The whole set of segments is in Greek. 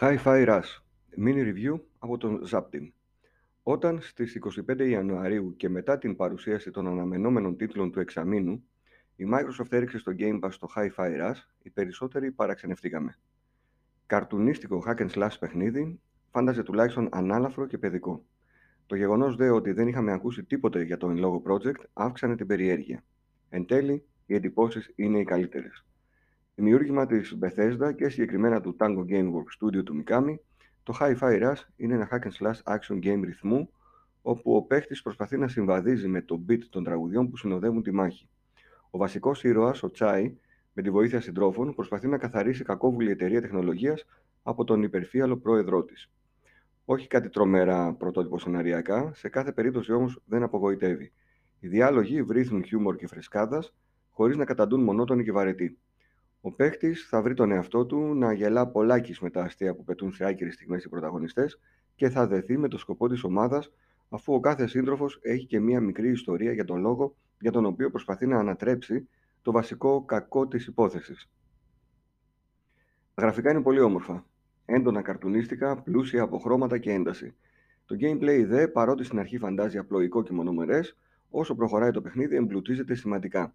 Hi-Fi Rush, mini review από τον Zaptin. Όταν στις 25 Ιανουαρίου και μετά την παρουσίαση των αναμενόμενων τίτλων του εξαμήνου, η Microsoft έριξε στο Game Pass το Hi-Fi Rush, οι περισσότεροι παραξενευτήκαμε. Καρτουνίστικο hack and slash παιχνίδι, φάνταζε τουλάχιστον ανάλαφρο και παιδικό. Το γεγονός δε ότι δεν είχαμε ακούσει τίποτε για το εν λόγω project αύξανε την περιέργεια. Εν τέλει, οι εντυπώσεις είναι οι καλύτερες. Δημιούργημα της Bethesda και συγκεκριμένα του Tango Gameworks Studio του Mikami, το Hi-Fi Rush είναι ένα hack and slash action game ρυθμού, όπου ο παίχτης προσπαθεί να συμβαδίζει με το beat των τραγουδιών που συνοδεύουν τη μάχη. Ο βασικός ήρωας, ο Τσάι, με τη βοήθεια συντρόφων, προσπαθεί να καθαρίσει κακόβουλη εταιρεία τεχνολογίας από τον υπερφύαλο πρόεδρό της. Όχι κάτι τρομερά πρωτότυπο σεναριακά, σε κάθε περίπτωση όμως δεν απογοητεύει. Οι διάλογοι βρίθουν χιούμορ και φρεσκάδας, χωρίς να καταντούν μονότονοι και βαρετοί. Ο παίχτη θα βρει τον εαυτό του να γελά πολλάκις με τα αστεία που πετούν σε άκυρες στιγμές οι πρωταγωνιστές και θα δεθεί με το σκοπό της ομάδας, αφού ο κάθε σύντροφος έχει και μία μικρή ιστορία για τον λόγο για τον οποίο προσπαθεί να ανατρέψει το βασικό κακό της υπόθεσης. Τα γραφικά είναι πολύ όμορφα. Έντονα καρτουνίστικα, πλούσια από χρώματα και ένταση. Το gameplay δε, παρότι στην αρχή φαντάζει απλοϊκό και μονομερές, όσο προχωράει το παιχνίδι εμπλουτίζεται σημαντικά.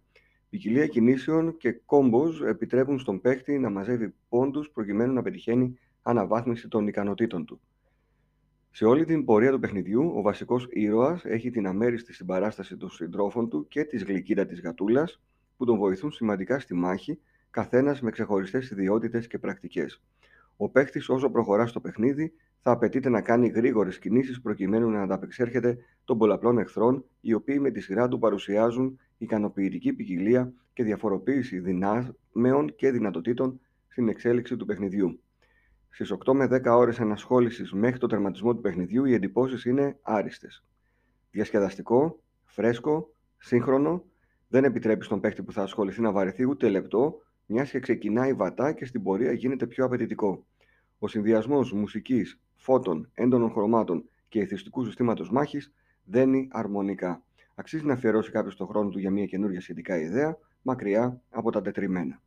Ποικιλία κινήσεων και combos επιτρέπουν στον παίχτη να μαζεύει πόντους προκειμένου να πετυχαίνει αναβάθμιση των ικανοτήτων του. Σε όλη την πορεία του παιχνιδιού, ο βασικός ήρωας έχει την αμέριστη συμπαράσταση των συντρόφων του και της γλυκύρα της γατούλας, που τον βοηθούν σημαντικά στη μάχη, καθένας με ξεχωριστές ιδιότητες και πρακτικές. Ο παίχτη, όσο προχωρά στο παιχνίδι, θα απαιτείται να κάνει γρήγορες κινήσεις προκειμένου να ανταπεξέρχεται των πολλαπλών εχθρών, οι οποίοι με τη σειρά του παρουσιάζουν ικανοποιητική ποικιλία και διαφοροποίηση δυνάμεων και δυνατοτήτων στην εξέλιξη του παιχνιδιού. Στις 8 με 10 ώρες ενασχόλησης μέχρι το τερματισμό του παιχνιδιού, οι εντυπώσεις είναι άριστες. Διασκεδαστικό, φρέσκο, σύγχρονο, δεν επιτρέπει στον παίχτη που θα ασχοληθεί να βαρεθεί ούτε λεπτό, μιας και ξεκινάει βατά και στην πορεία γίνεται πιο απαιτητικό. Ο συνδυασμός μουσικής, φώτων, έντονων χρωμάτων και εθιστικού συστήματος μάχης δένει αρμονικά. Αξίζει να αφιερώσει κάποιος τον χρόνο του για μια καινούργια σχετικά ιδέα, μακριά από τα τετριμένα.